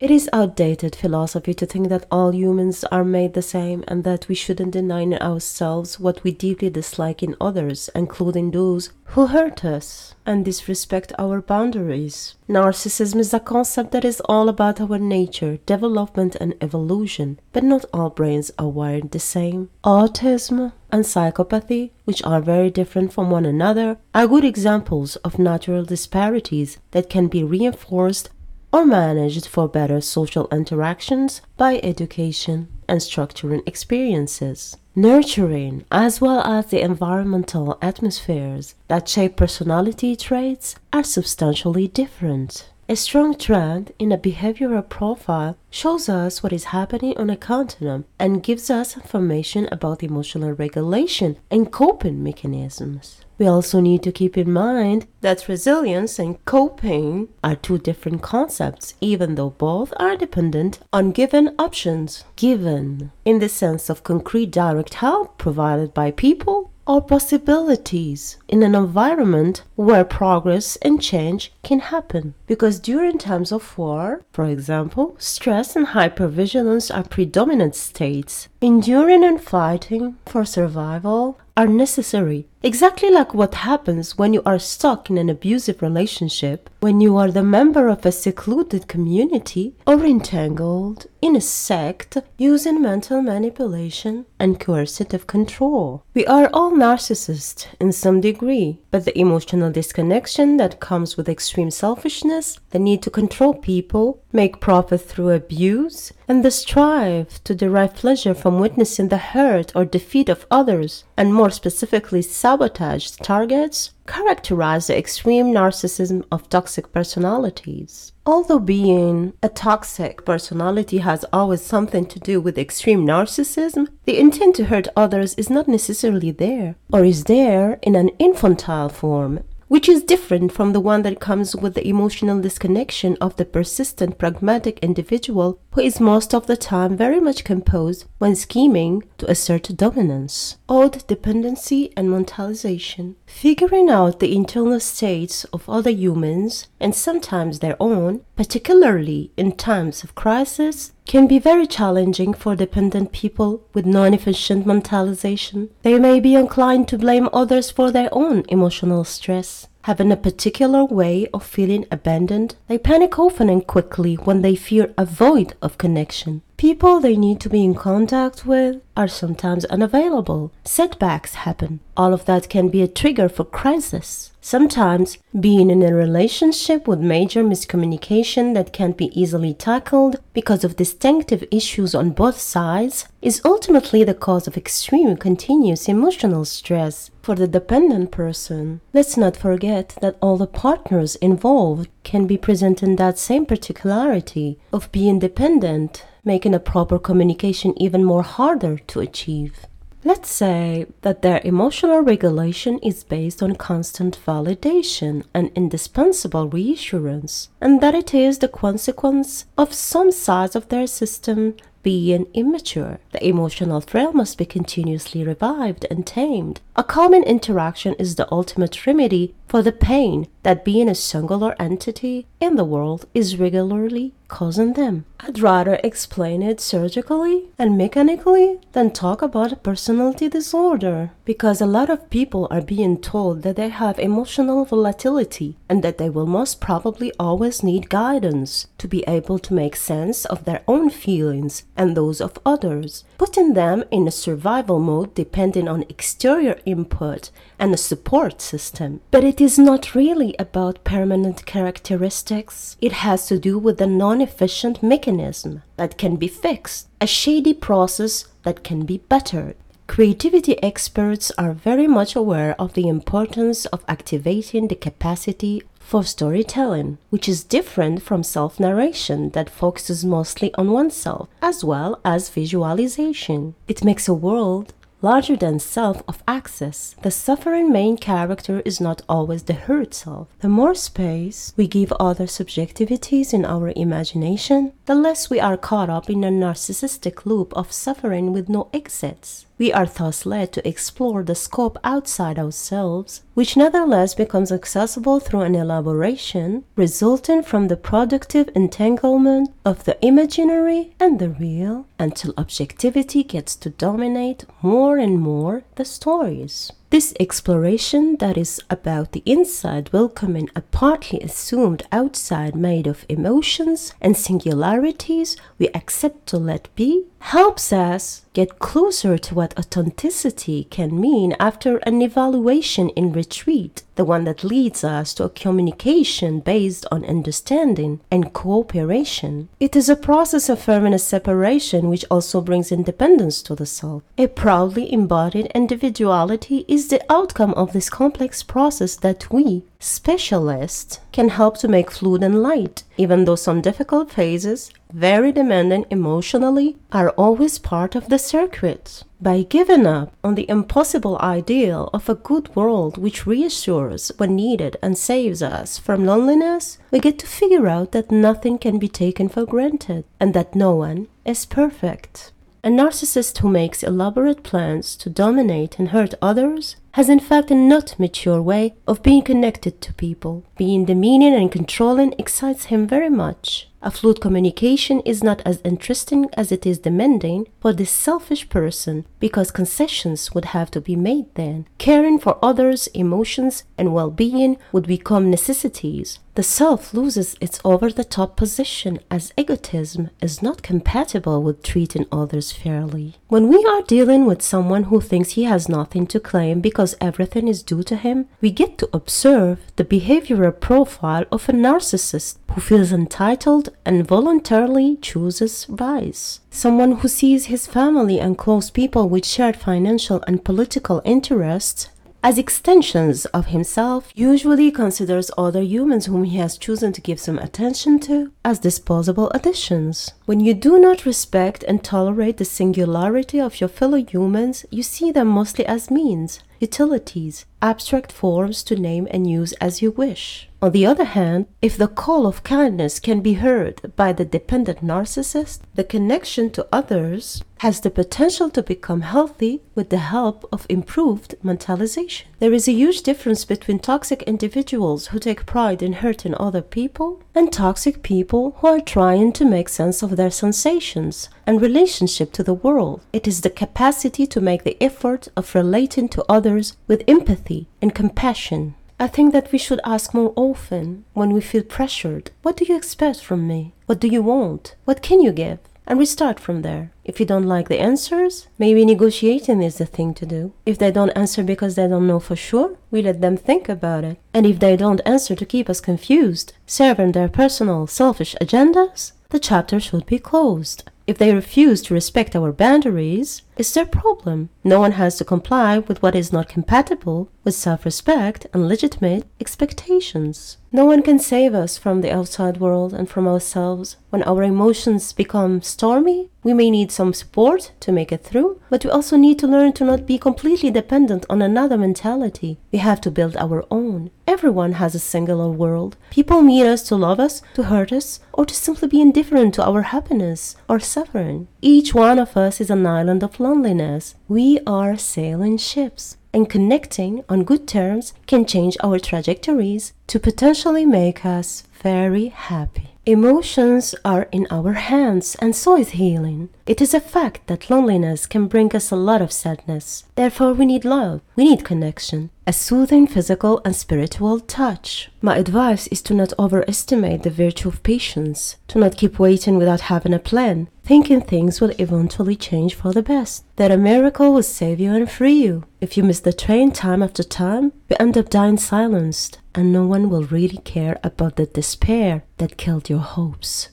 It is outdated philosophy to think that all humans are made the same and that we shouldn't deny ourselves what we deeply dislike in others, including those who hurt us and disrespect our boundaries. Narcissism is a concept that is all about our nature, development, and evolution, but not all brains are wired the same. Autism and psychopathy, which are very different from one another, are good examples of natural disparities that can be reinforced or managed for better social interactions by education and structuring experiences. Nurturing, as well as the environmental atmospheres that shape personality traits, are substantially different. A strong trend in a behavioral profile shows us what is happening on a continuum and gives us information about emotional regulation and coping mechanisms. We also need to keep in mind that resilience and coping are two different concepts, even though both are dependent on given options. Given, in the sense of concrete direct help provided by people or possibilities in an environment where progress and change can happen. Because during times of war, for example, stress and hypervigilance are predominant states. Enduring and fighting for survival are necessary. Exactly like what happens when you are stuck in an abusive relationship, when you are the member of a secluded community, or entangled in a sect using mental manipulation and coercive control. We are all narcissists in some degree, but the emotional disconnection that comes with extreme selfishness, the need to control people, make profit through abuse, and the strive to derive pleasure from witnessing the hurt or defeat of others, and more specifically sabotaged targets, characterize the extreme narcissism of toxic personalities. Although being a toxic personality has always something to do with extreme narcissism, the intent to hurt others is not necessarily there, or is there in an infantile form which is different from the one that comes with the emotional disconnection of the persistent, pragmatic individual who is most of the time very much composed when scheming to assert dominance. Odd dependency and mentalization. Figuring out the internal states of other humans and sometimes their own, particularly in times of crisis, can be very challenging for dependent people with non-efficient mentalization. They may be inclined to blame others for their own emotional stress. Having a particular way of feeling abandoned, they panic often and quickly when they fear a void of connection. People they need to be in contact with are sometimes unavailable. Setbacks happen. All of that can be a trigger for crisis. Sometimes being in a relationship with major miscommunication that can't be easily tackled because of distinctive issues on both sides is ultimately the cause of extreme continuous emotional stress for the dependent person. Let's not forget that all the partners involved can be present in that same particularity of being dependent, making a proper communication even more harder to achieve. Let's say that their emotional regulation is based on constant validation and indispensable reassurance, and that it is the consequence of some sides of their system being immature. The emotional thrill must be continuously revived and tamed. A calming interaction is the ultimate remedy for the pain that being a singular entity in the world is regularly causing them. I'd rather explain it surgically and mechanically than talk about a personality disorder because a lot of people are being told that they have emotional volatility and that they will most probably always need guidance to be able to make sense of their own feelings and those of others, putting them in a survival mode depending on exterior input and a support system. But it is not really about permanent characteristics. It has to do with a non-efficient mechanism that can be fixed, a shady process that can be bettered. Creativity experts are very much aware of the importance of activating the capacity for storytelling, which is different from self narration that focuses mostly on oneself, as well as visualization. It makes a world larger than self of access. The suffering main character is not always the hurt self. The more space we give other subjectivities in our imagination, the less we are caught up in a narcissistic loop of suffering with no exits. We are thus led to explore the scope outside ourselves, which nevertheless becomes accessible through an elaboration resulting from the productive entanglement of the imaginary and the real until objectivity gets to dominate more and more the stories. This exploration that is about the inside welcoming a partly assumed outside made of emotions and singularities we accept to let be helps us get closer to what authenticity can mean after an evaluation in retreat, the one that leads us to a communication based on understanding and cooperation. It is a process affirming a separation which also brings independence to the self. A proudly embodied individuality is the outcome of this complex process that we, specialists, can help to make fluid and light, even though some difficult phases very demanding emotionally, are always part of the circuit. By giving up on the impossible ideal of a good world which reassures when needed and saves us from loneliness, we get to figure out that nothing can be taken for granted and that no one is perfect. A narcissist who makes elaborate plans to dominate and hurt others has in fact a not mature way of being connected to people. Being demeaning and controlling excites him very much. A fluid communication is not as interesting as it is demanding for this selfish person because concessions would have to be made then. Caring for others' emotions and well being would become necessities. The self loses its over the top position as egotism is not compatible with treating others fairly. When we are dealing with someone who thinks he has nothing to claim because everything is due to him, we get to observe the behavioral profile of a narcissist who feels entitled and voluntarily chooses vice. Someone who sees his family and close people with shared financial and political interests as extensions of himself, usually considers other humans whom he has chosen to give some attention to as disposable additions. When you do not respect and tolerate the singularity of your fellow humans, you see them mostly as means, utilities, abstract forms to name and use as you wish. On the other hand, if the call of kindness can be heard by the dependent narcissist, the connection to others has the potential to become healthy with the help of improved mentalization. There is a huge difference between toxic individuals who take pride in hurting other people and toxic people who are trying to make sense of their sensations and relationship to the world. It is the capacity to make the effort of relating to others with empathy and compassion. I think that we should ask more often when we feel pressured What do you expect from me? What do you want? What can you give? And we start from there. If you don't like the answers, maybe negotiating is the thing to do. If they don't answer because they don't know for sure, we let them think about it. And if they don't answer to keep us confused, serving their personal, selfish agendas, the chapter should be closed. If they refuse to respect our boundaries, it's their problem. No one has to comply with what is not compatible with self respect and legitimate expectations. No one can save us from the outside world and from ourselves. When our emotions become stormy, we may need some support to make it through, but we also need to learn to not be completely dependent on another mentality. We have to build our own. Everyone has a singular world. People meet us to love us, to hurt us, or to simply be indifferent to our happiness or suffering. Each one of us is an island of loneliness. We are sailing ships and connecting on good terms can change our trajectories to potentially make us very happy. Emotions are in our hands, and so is healing. It is a fact that loneliness can bring us a lot of sadness. Therefore, we need love, we need connection, a soothing physical and spiritual touch. My advice is to not overestimate the virtue of patience, to not keep waiting without having a plan, thinking things will eventually change for the best, that a miracle will save you and free you. If you miss the train time after time, you end up dying silenced, and no one will really care about the despair that killed your hopes.